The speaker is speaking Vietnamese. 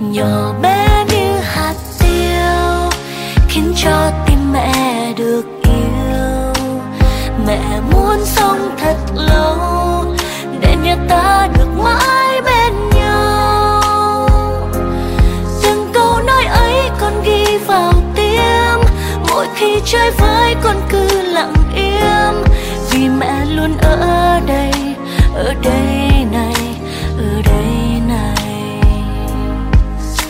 nhỏ bé như hạt tiêu, khiến cho tim mẹ được yêu. Mẹ muốn sống thật lâu, để nhà ta được mãi bên nhau. Từng câu nói ấy con ghi vào tim, mỗi khi chơi với con cứ lặng im, vì mẹ luôn ở đây ở đây.